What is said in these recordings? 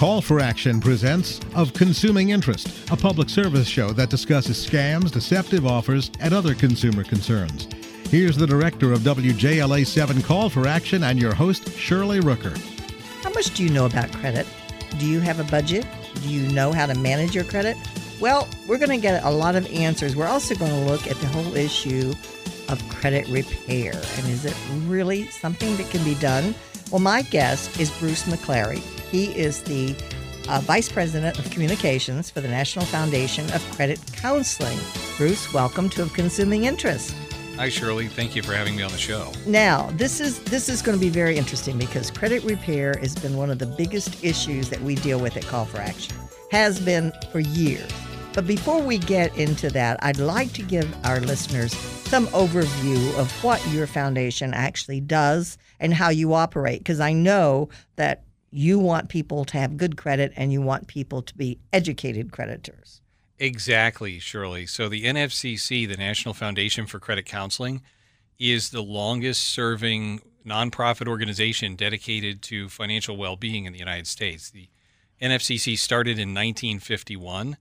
Call for Action presents Of Consuming Interest, a public service show that discusses scams, deceptive offers, and other consumer concerns. Here's the director of WJLA 7 Call for Action and your host, Shirley Rooker. How much do you know about credit? Do you have a budget? Do you know how to manage your credit? Well, we're going to get a lot of answers. We're also going to look at the whole issue of credit repair. And is it really something that can be done? Well, my guest is Bruce McClary. He is the uh, Vice President of Communications for the National Foundation of Credit Counseling. Bruce, welcome to Of Consuming Interest. Hi Shirley, thank you for having me on the show. Now, this is this is going to be very interesting because credit repair has been one of the biggest issues that we deal with at Call for Action. Has been for years. But before we get into that, I'd like to give our listeners some overview of what your foundation actually does and how you operate because I know that you want people to have good credit and you want people to be educated creditors. Exactly, Shirley. So the NFCC, the National Foundation for Credit Counseling, is the longest serving nonprofit organization dedicated to financial well being in the United States. The NFCC started in 1951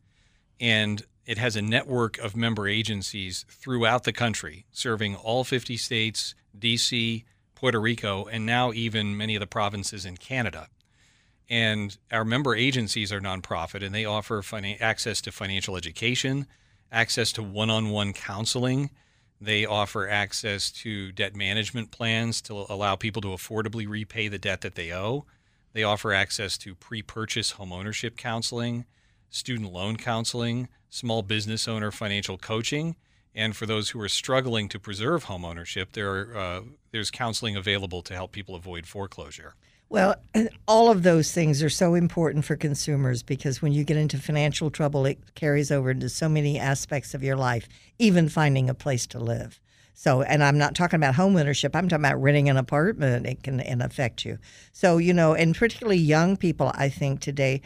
and it has a network of member agencies throughout the country serving all 50 states, DC, Puerto Rico, and now even many of the provinces in Canada. And our member agencies are nonprofit and they offer access to financial education, access to one on one counseling. They offer access to debt management plans to allow people to affordably repay the debt that they owe. They offer access to pre purchase homeownership counseling, student loan counseling, small business owner financial coaching. And for those who are struggling to preserve homeownership, there are, uh, there's counseling available to help people avoid foreclosure. Well, all of those things are so important for consumers because when you get into financial trouble, it carries over into so many aspects of your life, even finding a place to live. So, and I'm not talking about home ownership. I'm talking about renting an apartment. It can and affect you. So, you know, and particularly young people, I think today,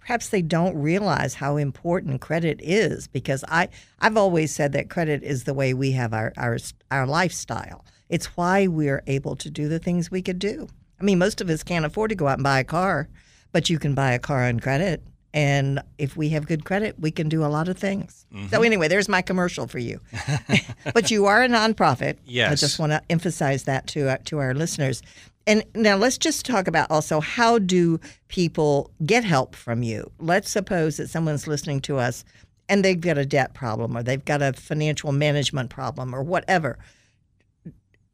perhaps they don't realize how important credit is because I I've always said that credit is the way we have our our our lifestyle. It's why we're able to do the things we could do. I mean, most of us can't afford to go out and buy a car, but you can buy a car on credit. And if we have good credit, we can do a lot of things. Mm-hmm. So, anyway, there's my commercial for you. but you are a nonprofit. Yes. I just want to emphasize that to, uh, to our listeners. And now let's just talk about also how do people get help from you? Let's suppose that someone's listening to us and they've got a debt problem or they've got a financial management problem or whatever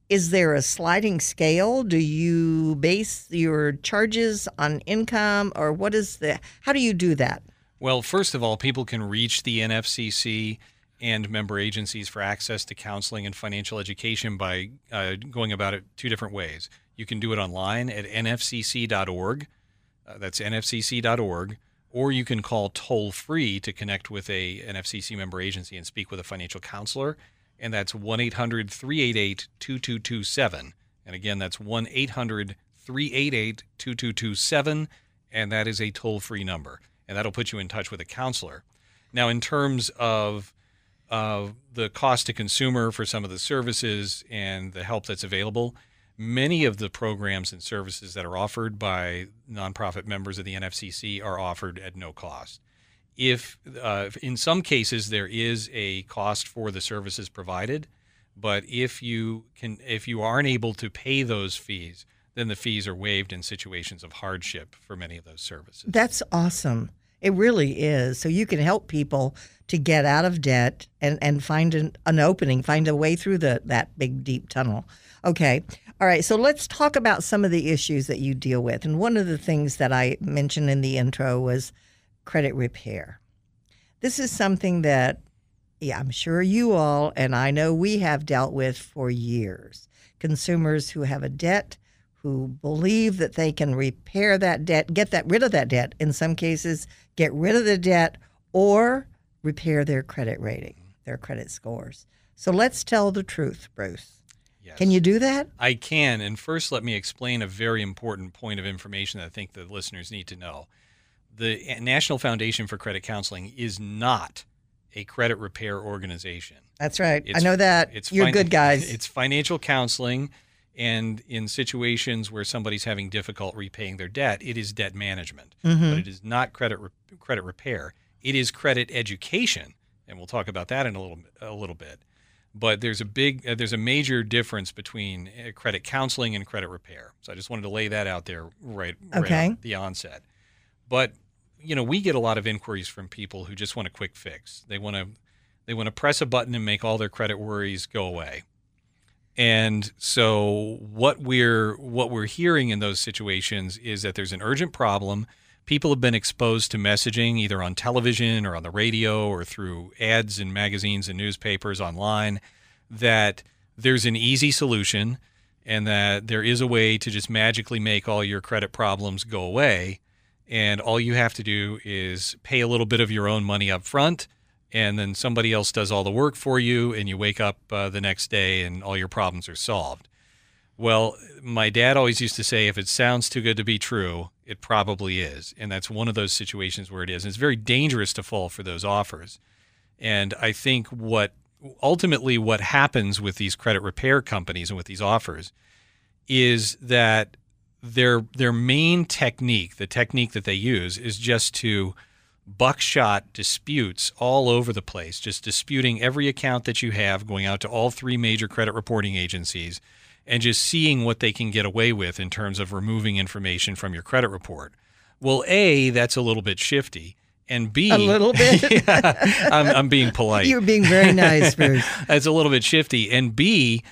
is there a sliding scale? Do you base your charges on income or what is the how do you do that? Well, first of all, people can reach the NFCC and member agencies for access to counseling and financial education by uh, going about it two different ways. You can do it online at nfcc.org. Uh, that's nfcc.org. Or you can call toll free to connect with a NFCC member agency and speak with a financial counselor and that's 1 800 388 2227. And again, that's 1 800 388 2227, and that is a toll free number. And that'll put you in touch with a counselor. Now, in terms of uh, the cost to consumer for some of the services and the help that's available, many of the programs and services that are offered by nonprofit members of the NFCC are offered at no cost if uh, in some cases there is a cost for the services provided, but if you can, if you aren't able to pay those fees, then the fees are waived in situations of hardship for many of those services. That's awesome. It really is. So you can help people to get out of debt and, and find an, an opening, find a way through the that big deep tunnel. Okay. All right. So let's talk about some of the issues that you deal with. And one of the things that I mentioned in the intro was credit repair. This is something that yeah, I'm sure you all and I know we have dealt with for years. Consumers who have a debt, who believe that they can repair that debt, get that rid of that debt, in some cases, get rid of the debt or repair their credit rating, their credit scores. So let's tell the truth, Bruce. Yes. Can you do that? I can. And first, let me explain a very important point of information that I think the listeners need to know the National Foundation for Credit Counseling is not a credit repair organization. That's right. It's, I know that. It's You're fin- good guys. It's financial counseling, And in situations where somebody's having difficult repaying their debt, it is debt management, Mm-hmm. but it is not credit re- credit repair. It is credit education, and we'll talk about that in a little a little bit. But there's a big uh, there's a major difference between uh, credit counseling and credit repair. So I just wanted to lay that out there right, right at the onset. But you know, we get a lot of inquiries from people who just want a quick fix. They want to they want to press a button and make all their credit worries go away. And so what we're what we're hearing in those situations is that there's an urgent problem. People have been exposed to messaging either on television or on the radio or through ads in magazines and newspapers online that there's an easy solution and that there is a way to just magically make all your credit problems go away and all you have to do is pay a little bit of your own money up front and then somebody else does all the work for you and you wake up uh, the next day and all your problems are solved. Well my dad always used to say if it sounds too good to be true it probably is. And that's one of those situations where it is. And it's very dangerous to fall for those offers. And i think what ultimately what happens with these credit repair companies and with these offers is that their their main technique, the technique that they use, is just to buckshot disputes all over the place, just disputing every account that you have, going out to all three major credit reporting agencies, and just seeing what they can get away with in terms of removing information from your credit report. Well, A, that's a little bit shifty. And B, A little bit? yeah, I'm, I'm being polite. You're being very nice, Bruce. That's a little bit shifty. And B,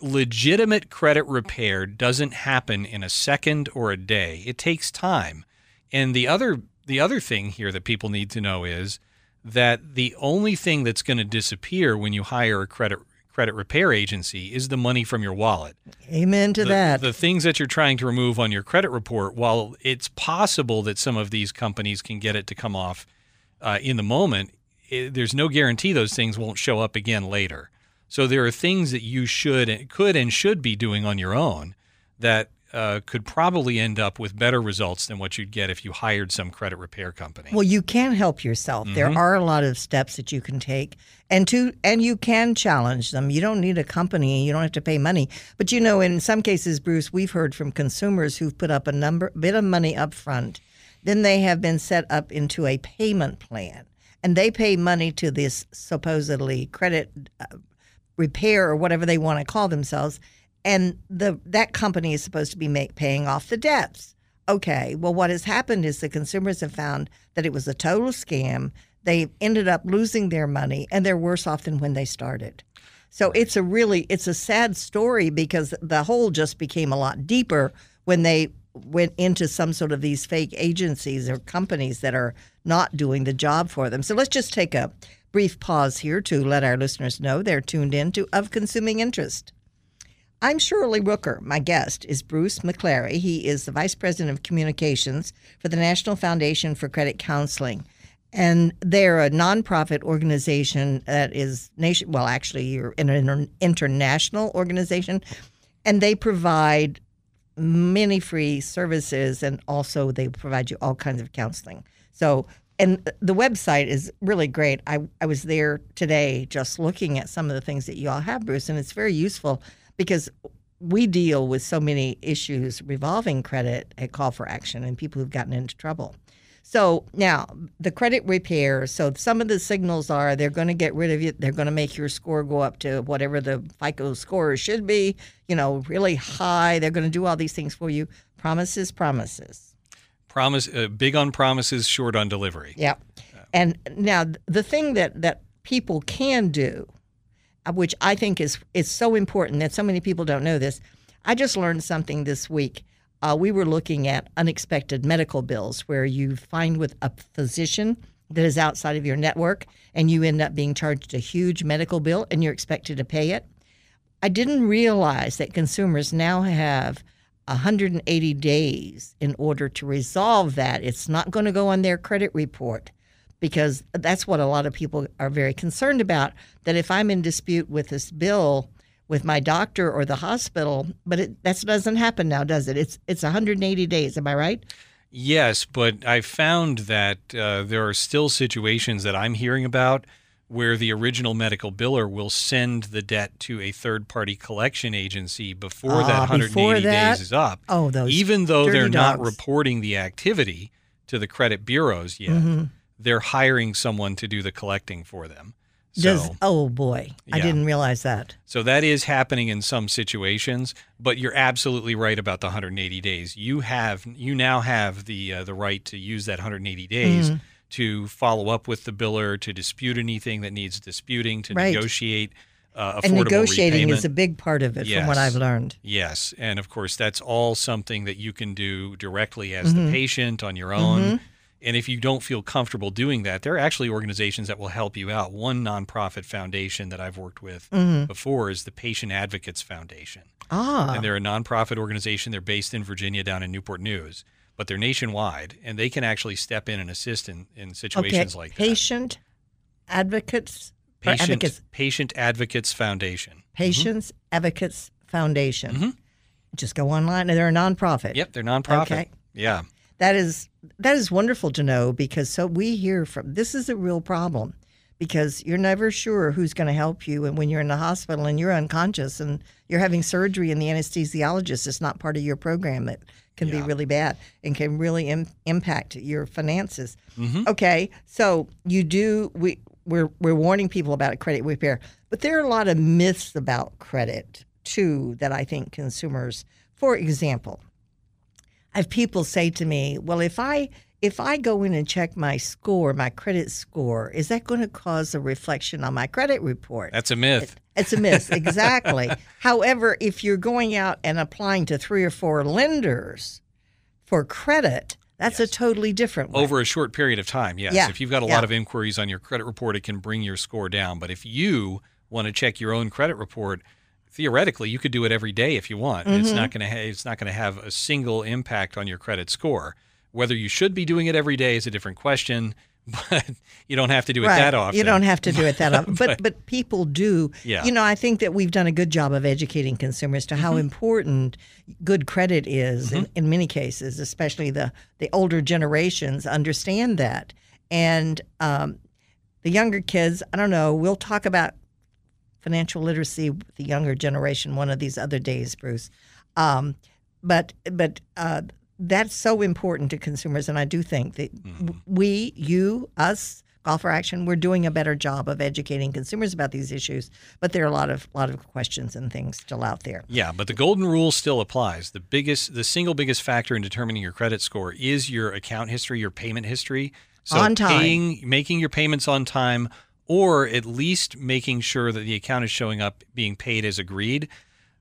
legitimate credit repair doesn't happen in a second or a day. It takes time. And the other the other thing here that people need to know is that the only thing that's going to disappear when you hire a credit credit repair agency is the money from your wallet. Amen to The, that. the things that you're trying to remove on your credit report, while it's possible that some of these companies can get it to come off uh, in the moment, i there's no guarantee those things won't show up again later. So there are things that you should, could, and should be doing on your own that uh, could probably end up with better results than what you'd get if you hired some credit repair company. Well, you can help yourself. There Mm-hmm. are a lot of steps that you can take, and to and you can challenge them. You don't need a company. You don't have to pay money. But you know, in some cases, Bruce, we've heard from consumers who've put up a number bit of money up front, then they have been set up into a payment plan, and they pay money to this supposedly credit uh, repair or whatever they want to call themselves, and the that company is supposed to be make, paying off the debts. Okay, well, what has happened is the consumers have found that it was a total scam. They ended up losing their money, and they're worse off than when they started. So it's a really it's a sad story because the hole just became a lot deeper when they went into some sort of these fake agencies or companies that are not doing the job for them. So let's just take a brief pause here to let our listeners know they're tuned in to Of Consuming Interest. I'm Shirley Rooker. My guest is Bruce McClary. He is the Vice President of Communications for the National Foundation for Credit Counseling. And they're a nonprofit organization that is nation. Well, actually, you're an international organization, and they provide many free services, and also they provide you all kinds of counseling. So, and the website is really great. I I was there today just looking at some of the things that you all have, Bruce, and it's very useful because we deal with so many issues revolving credit at Call for Action and people who've gotten into trouble. So now the credit repair. So some of the signals are they're going to get rid of you. They're going to make your score go up to whatever the FICO score should be. You know, really high. They're going to do all these things for you. Promises, promises. Promise, uh, big on promises, short on delivery. Yeah. And now the thing that that people can do, uh, which I think is is so important that so many people don't know this. I just learned something this week. Uh, we were looking at unexpected medical bills where you find with a physician that is outside of your network and you end up being charged a huge medical bill and you're expected to pay it. I didn't realize that consumers now have 180 days in order to resolve that. It's not going to go on their credit report because that's what a lot of people are very concerned about. That if I'm in dispute with this bill with my doctor or the hospital, but it, that doesn't happen now, does it? It's it's 180 days. Am I right? Yes, but I found that uh, there are still situations that I'm hearing about where the original medical biller will send the debt to a third party collection agency before Ah, that 180 before that? days is up. Oh, those Even though they're not reporting the activity to the credit bureaus yet, Mm-hmm. they're hiring someone to do the collecting for them. So, Does oh boy, I didn't realize that. so that is happening in some situations, but you're absolutely right about the 180 days. You have you now have the uh, the right to use that 180 days Mm-hmm. To follow up with the biller, to dispute anything that needs disputing, to Right. negotiate uh, And negotiating repayment. is a big part of it, from what I've learned. Yes, and of course that's all something that you can do directly as Mm-hmm. the patient on your own. And if you don't feel comfortable doing that, there are actually organizations that will help you out. One nonprofit foundation that I've worked with before is the Patient Advocates Foundation. Ah, And they're a nonprofit organization. They're based in Virginia down in Newport News, but they're nationwide and they can actually step in and assist in, in okay. situations like that. Patient advocates, or Patient, advocates, Patient Advocates Foundation. Patients Advocates Foundation. Mhm. Just go online, and they're a nonprofit. Yep, they're nonprofit. Okay. Yeah. That is that is wonderful to know because so we hear from this is a real problem because you're never sure who's going to help you and when you're in the hospital and you're unconscious and you're having surgery and the anesthesiologist is not part of your program it can be really bad and can really Im- impact your finances. Mhm. Okay, so you do we we're we're warning people about credit repair, but there are a lot of myths about credit too that I think consumers, for example, I have people say to me, "Well, if I if I go in and check my score, my credit score, is that going to cause a reflection on my credit report?" That's a myth. It's a myth, exactly. However, if you're going out and applying to three or four lenders for credit, that's a totally different way. over a short period of time. Yes. Yeah, If you've got a yeah. lot of inquiries on your credit report, it can bring your score down. But if you want to check your own credit report, theoretically, you could do it every day if you want. Mm-hmm. not going to ha- it's not going to have a single impact on your credit score. Whether you should be doing it every day is a different question, but you don't have to do it Right. that often. You don't have to do it that often, but but people do. Yeah. You know, I think that we've done a good job of educating consumers to how Mm-hmm. important good credit is in, in many cases, especially the the older generations understand that, and um, the younger kids. I don't know. We'll talk about financial literacy with the younger generation one of these other days, Bruce. Um, but but uh, that's so important to consumers, and I do think that w- mm-hmm. we, you, us, Call for Action, we're doing a better job of educating consumers about these issues. But there are a lot of lot of questions and things still out there. Yeah, but the golden rule still applies. The biggest, the single biggest factor in determining your credit score is your account history, your payment history. So On time. paying, making your payments on time, or at least making sure that the account is showing up being paid as agreed.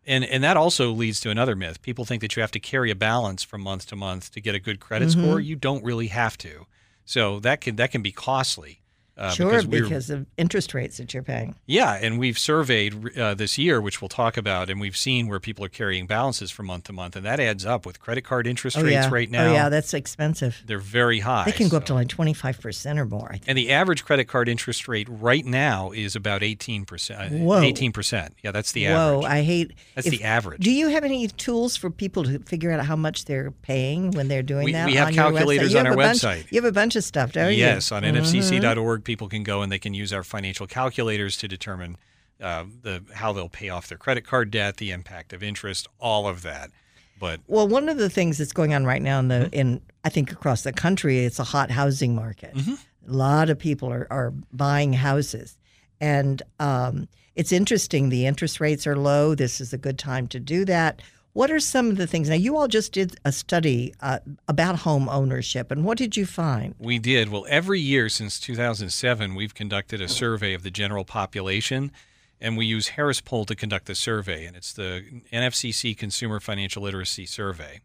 And and that also leads to another myth. People think that you have to carry a balance from month to month to get a good credit Mm-hmm. score. You don't really have to. So that can that can be costly. Uh, sure, because because of interest rates that you're paying. yeah, and we've surveyed uh, this year, which we'll talk about, and we've seen where people are carrying balances from month to month, and that adds up with credit card interest Oh rates yeah, right now. oh yeah, that's expensive. they're very high. They can go up to like twenty five percent or more. I think. and the average credit card interest rate right now is about eighteen percent. Whoa. Eighteen percent. Yeah, that's the average. Whoa. I hate. That's if- the average. Do you have any tools for people to figure out how much they're paying when they're doing We- that? we have on your website? calculators on our a bunch- website. You have a bunch of stuff, don't you? yes, on Mm-hmm. nfcc.org, people can go and they can use our financial calculators to determine uh, the how they'll pay off their credit card debt, the impact of interest, all of that. But Well, one of the things that's going on right now in the Mm-hmm. in I think across the country, it's a hot housing market. Mm-hmm. A lot of people are, are buying houses, and um, it's interesting. The interest rates are low. This is a good time to do that. What are some of the things? Now, you all just did a study uh, about home ownership, and what did you find? We did. Well, every year since 2007, we've conducted a survey of the general population, and we use Harris Poll to conduct the survey, and it's the NFCC Consumer Financial Literacy Survey.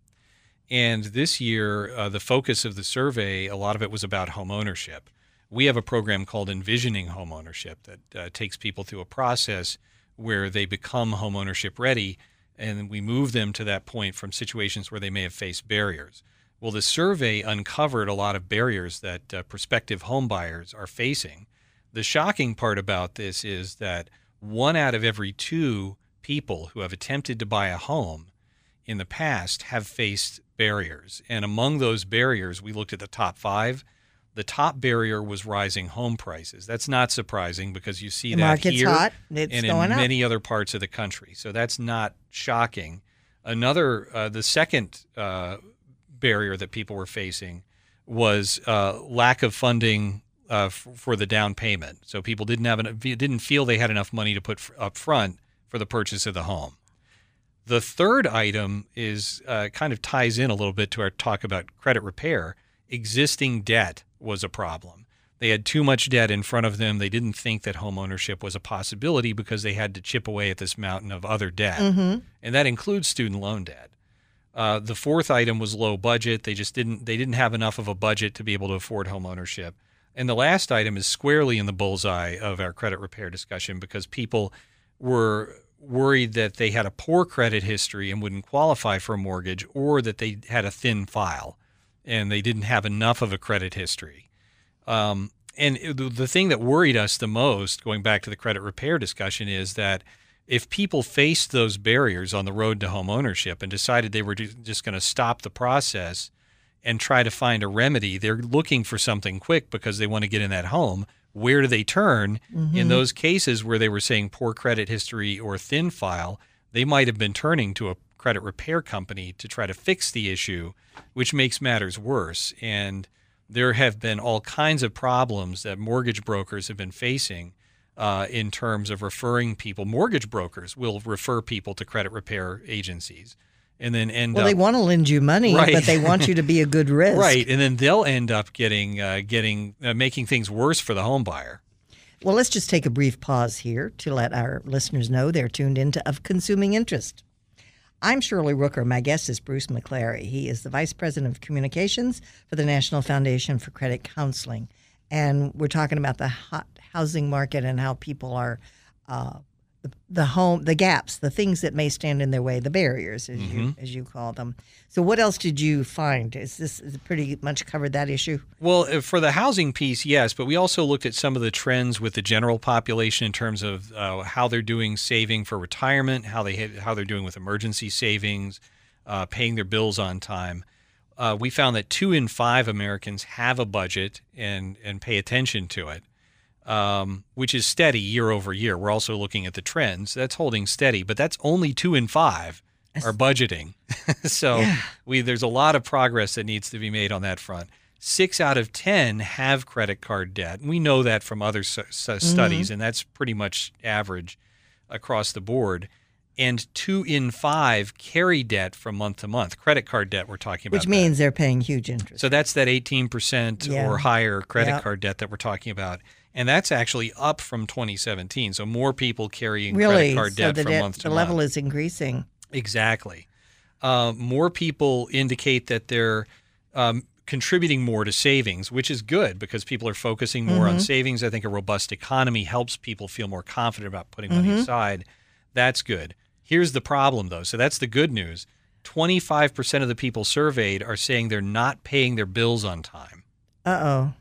And this year, uh, the focus of the survey, a lot of it was about home ownership. We have a program called Envisioning Home Ownership that uh, takes people through a process where they become home ownership ready, and we move them to that point from situations where they may have faced barriers. Well, the survey uncovered a lot of barriers that uh, prospective home buyers are facing. The shocking part about this is that one out of every two people who have attempted to buy a home in the past have faced barriers. And among those barriers, we looked at the top five. The top barrier was rising home prices. That's not surprising because you see The that here hot. And in going up. many other parts of the country. So that's not shocking. Another, uh, the second uh, barrier that people were facing was uh, lack of funding uh, f- for the down payment. So people didn't have enough, didn't feel they had enough money to put f- up front for the purchase of the home. The third item is uh, kind of ties in a little bit to our talk about credit repair. Existing debt was a problem. They had too much debt in front of them. They didn't think that home ownership was a possibility because they had to chip away at this mountain of other debt, Mm-hmm. and that includes student loan debt. Uh, the fourth item was low budget. They just didn't they didn't have enough of a budget to be able to afford home ownership. And the last item is squarely in the bullseye of our credit repair discussion because people were worried that they had a poor credit history and wouldn't qualify for a mortgage or that they had a thin file and they didn't have enough of a credit history. Um, and the the thing that worried us the most, going back to the credit repair discussion, is that if people faced those barriers on the road to home ownership and decided they were just going to stop the process and try to find a remedy, they're looking for something quick because they want to get in that home. Where do they turn? In those cases where they were saying poor credit history or thin file, they might have been turning to a credit repair company to try to fix the issue, which makes matters worse. And there have been all kinds of problems that mortgage brokers have been facing uh, in terms of referring people. Mortgage brokers will refer people to credit repair agencies and then end Well, up they want to lend you money, Right. but they want you to be a good risk. right, and then they'll end up getting uh, getting uh, making things worse for the home buyer. Well, let's just take a brief pause here to let our listeners know they're tuned into Of Consuming Interest. I'm Shirley Rooker. My guest is Bruce McClary. He is the Vice President of Communications for the National Foundation for Credit Counseling. And we're talking about the hot housing market and how people are, uh, the, home, the gaps, the things that may stand in their way, the barriers, as you as you call them. So, what else did you find? Is this is pretty much covered that issue? Well, uh, for the housing piece, yes, but we also looked at some of the trends with the general population in terms of uh, how they're doing saving for retirement, how they how they're doing with emergency savings, uh, paying their bills on time. Uh, we found that two in five Americans have a budget and and pay attention to it, um, which is steady year over year. We're also looking at the trends. That's holding steady, but that's only two in five are budgeting. so Yeah. we there's a lot of progress that needs to be made on that front. Six out of ten have credit card debt. We know that from other studies, and that's pretty much average across the board. And two in five carry debt from month to month. Credit card debt, we're talking about. Which that. means they're paying huge interest. So that's that 18% Yeah. or higher credit Yep. card debt that we're talking about. And that's actually up from 2017. So more people carrying really, credit card so debt the, from month to the month. level is increasing. Exactly. Uh, more people indicate that they're um, contributing more to savings, which is good because people are focusing more Mm-hmm. on savings. I think a robust economy helps people feel more confident about putting money Mm-hmm. aside. That's good. Here's the problem, though. So that's the good news. 25% of the people surveyed are saying they're not paying their bills on time. Uh oh.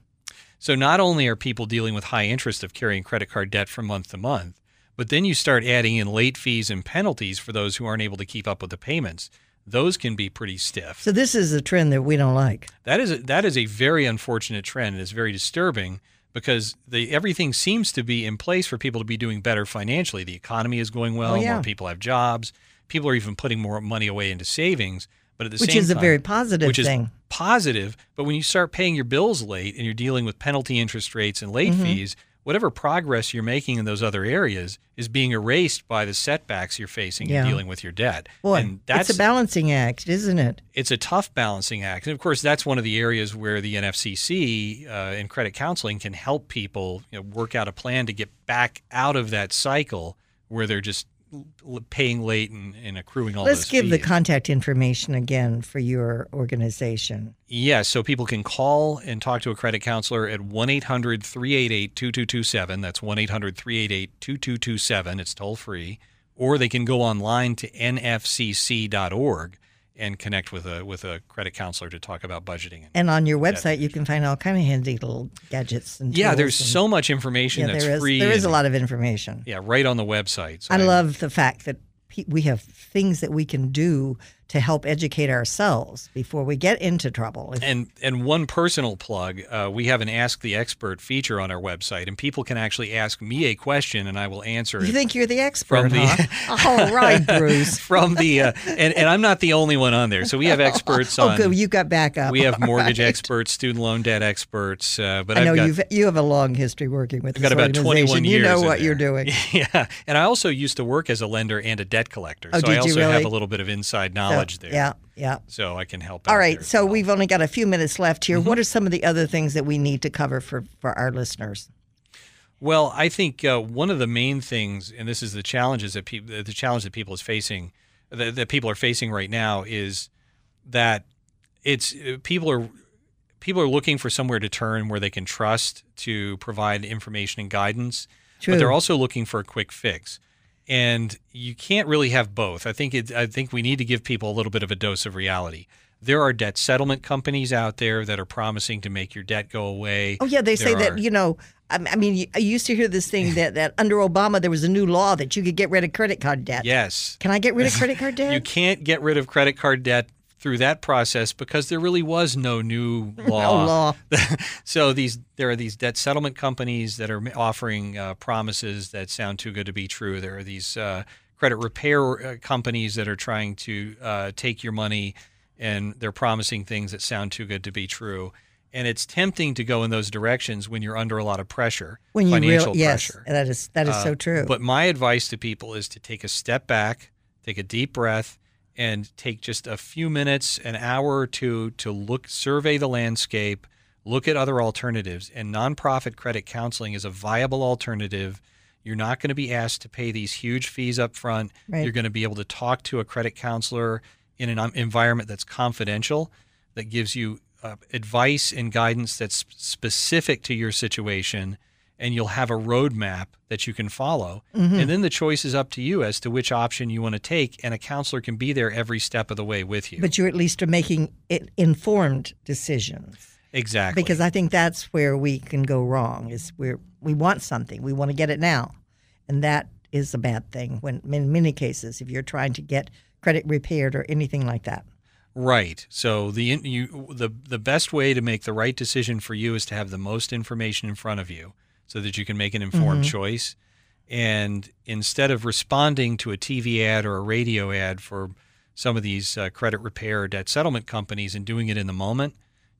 So not only are people dealing with high interest of carrying credit card debt from month to month, but then you start adding in late fees and penalties for those who aren't able to keep up with the payments. Those can be pretty stiff. So this is a trend that we don't like. That is a, that is a very unfortunate trend and it's very disturbing because the everything seems to be in place for people to be doing better financially. The economy is going well, Oh, yeah. more people have jobs, people are even putting more money away into savings, but at the Which same which is a time, very positive which thing. is positive. But when you start paying your bills late and you're dealing with penalty interest rates and Mm-hmm. late fees, whatever progress you're making in those other areas is being erased by the setbacks you're facing Yeah. in dealing with your debt. Boy, and that's it's a balancing act, isn't it? it's a tough balancing act. And of course, that's one of the areas where the NFCC uh, and credit counseling can help people you know, work out a plan to get back out of that cycle where they're just paying late and, and accruing all Let's give the contact information again for your organization. Yes, so people can call and talk to a credit counselor at 1 800 388 2227. That's 1 800 388 2227. It's toll free. Or they can go online to nfcc.org and connect with a with a credit counselor to talk about budgeting. And, And on your website, you can find all kind of handy little gadgets and yeah, there's and- so much information yeah, that's there is free. there is a lot of information. Yeah, right on the website. So I love the fact that pe- we have things that we can do to help educate ourselves before we get into trouble. And and one personal plug, uh, we have an Ask the Expert feature on our website, and people can actually ask me a question, and I will answer you it You think you're the expert, from the- huh? All right, Bruce. from the. Uh, and and I'm not the only one on there. So we have experts Oh, on. good. You got back up. we have mortgage right. experts, student loan debt experts, uh, but I know I've got, you've you have a long history working with I've got about 21 years. You know what you're doing. Yeah, and I also used to work as a lender and a debt collector, Oh, so I also have a little bit of inside So, knowledge there. Yeah, yeah. So I can help. All right, so well. we've only got a few minutes left here. Mm-hmm. What are some of the other things that we need to cover for, for our listeners? Well, I think uh, one of the main things, and this is the challenges that people, the challenge that people is facing, that, that people are facing right now, is that it's uh, people are people are looking for somewhere to turn where they can trust to provide information and guidance, but they're also looking for a quick fix. And you can't really have both. I think it, I think we need to give people a little bit of a dose of reality. There are debt settlement companies out there that are promising to make your debt go away. Oh yeah, they say There that you know. I I mean, I used to hear this thing that, that under Obama there was a new law that you could get rid of credit card debt. Yes. Can I get rid of credit card debt? You can't get rid of credit card debt through that process because there really was no new law. law. so these there are these debt settlement companies that are offering uh, promises that sound too good to be true. There are these uh, credit repair uh, companies that are trying to uh, take your money and they're promising things that sound too good to be true. And it's tempting to go in those directions when you're under a lot of pressure, when you financial really yes, pressure. that is that is so Uh, true. But my advice to people is to take a step back, take a deep breath, and take just a few minutes, an hour or two to look, survey the landscape, look at other alternatives. And nonprofit credit counseling is a viable alternative. You're not going to be asked to pay these huge fees up front. Right. You're going to be able to talk to a credit counselor in an um, environment that's confidential, that gives you uh, advice and guidance that's specific to your situation, and you'll have a roadmap that you can follow. Mm-hmm. And then the choice is up to you as to which option you want to take, and a counselor can be there every step of the way with you. but you at least are making it informed decisions. exactly. because I think that's where we can go wrong. Is where we want something, we want to get it now, and that is a bad thing. When in many cases, if you're trying to get credit repaired or anything like that, Right. So the you the the best way to make the right decision for you is to have the most information in front of you so that you can make an informed choice. And instead of responding to a TV ad or a radio ad for some of these uh, credit repair or debt settlement companies and doing it in the moment,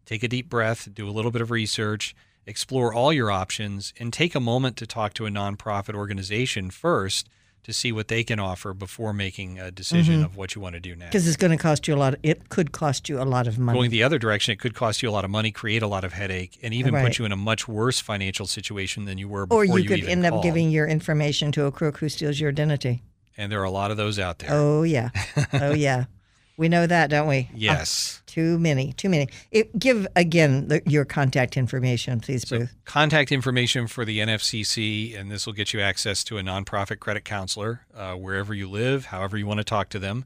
take a deep breath, do a little bit of research, explore all your options, and take a moment to talk to a nonprofit organization first to see what they can offer before making a decision mm-hmm. of what you want to do next. because it's going to cost you a lot. Of, It could cost you a lot of money. Going the other direction, it could cost you a lot of money, create a lot of headache, and even Right. put you in a much worse financial situation than you were before or you, you could end up giving your information to a crook who steals your identity. And there are a lot of those out there. Oh yeah, oh yeah, we know that, don't we? yes. Too many, too many. It, give again the, your contact information, please, So Bruce. contact information for the NFCC, and this will get you access to a nonprofit credit counselor uh, wherever you live, however you want to talk to them.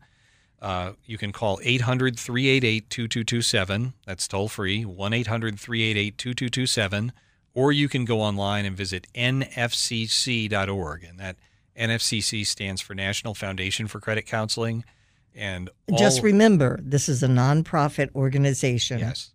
Uh, you can call 800 388 2227. That's toll free, 1 800 388 2227. Or you can go online and visit nfcc.org. And that NFCC stands for National Foundation for Credit Counseling. And Just remember, this is a nonprofit organization. yes,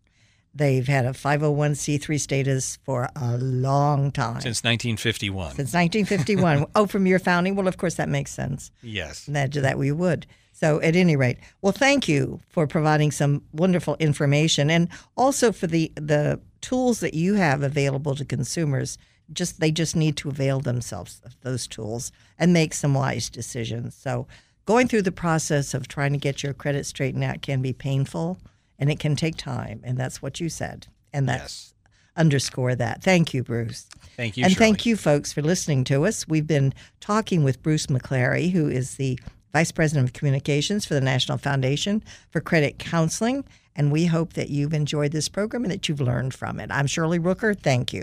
They've had a 501c3 status for a long time. since 1951. Since 1951. oh, from your founding? Well, of course, that makes sense. yes. That, that we would. So, at any rate, well, thank you for providing some wonderful information and also for the, the tools that you have available to consumers. Just They just need to avail themselves of those tools and make some wise decisions. So, going through the process of trying to get your credit straightened out can be painful and it can take time. And that's what you said. And that's Yes. underscore that. Thank you, Bruce. Thank you, and Shirley. thank you, folks, for listening to us. We've been talking with Bruce McClary, who is the Vice President of Communications for the National Foundation for Credit Counseling. And we hope that you've enjoyed this program and that you've learned from it. I'm Shirley Rooker. Thank you.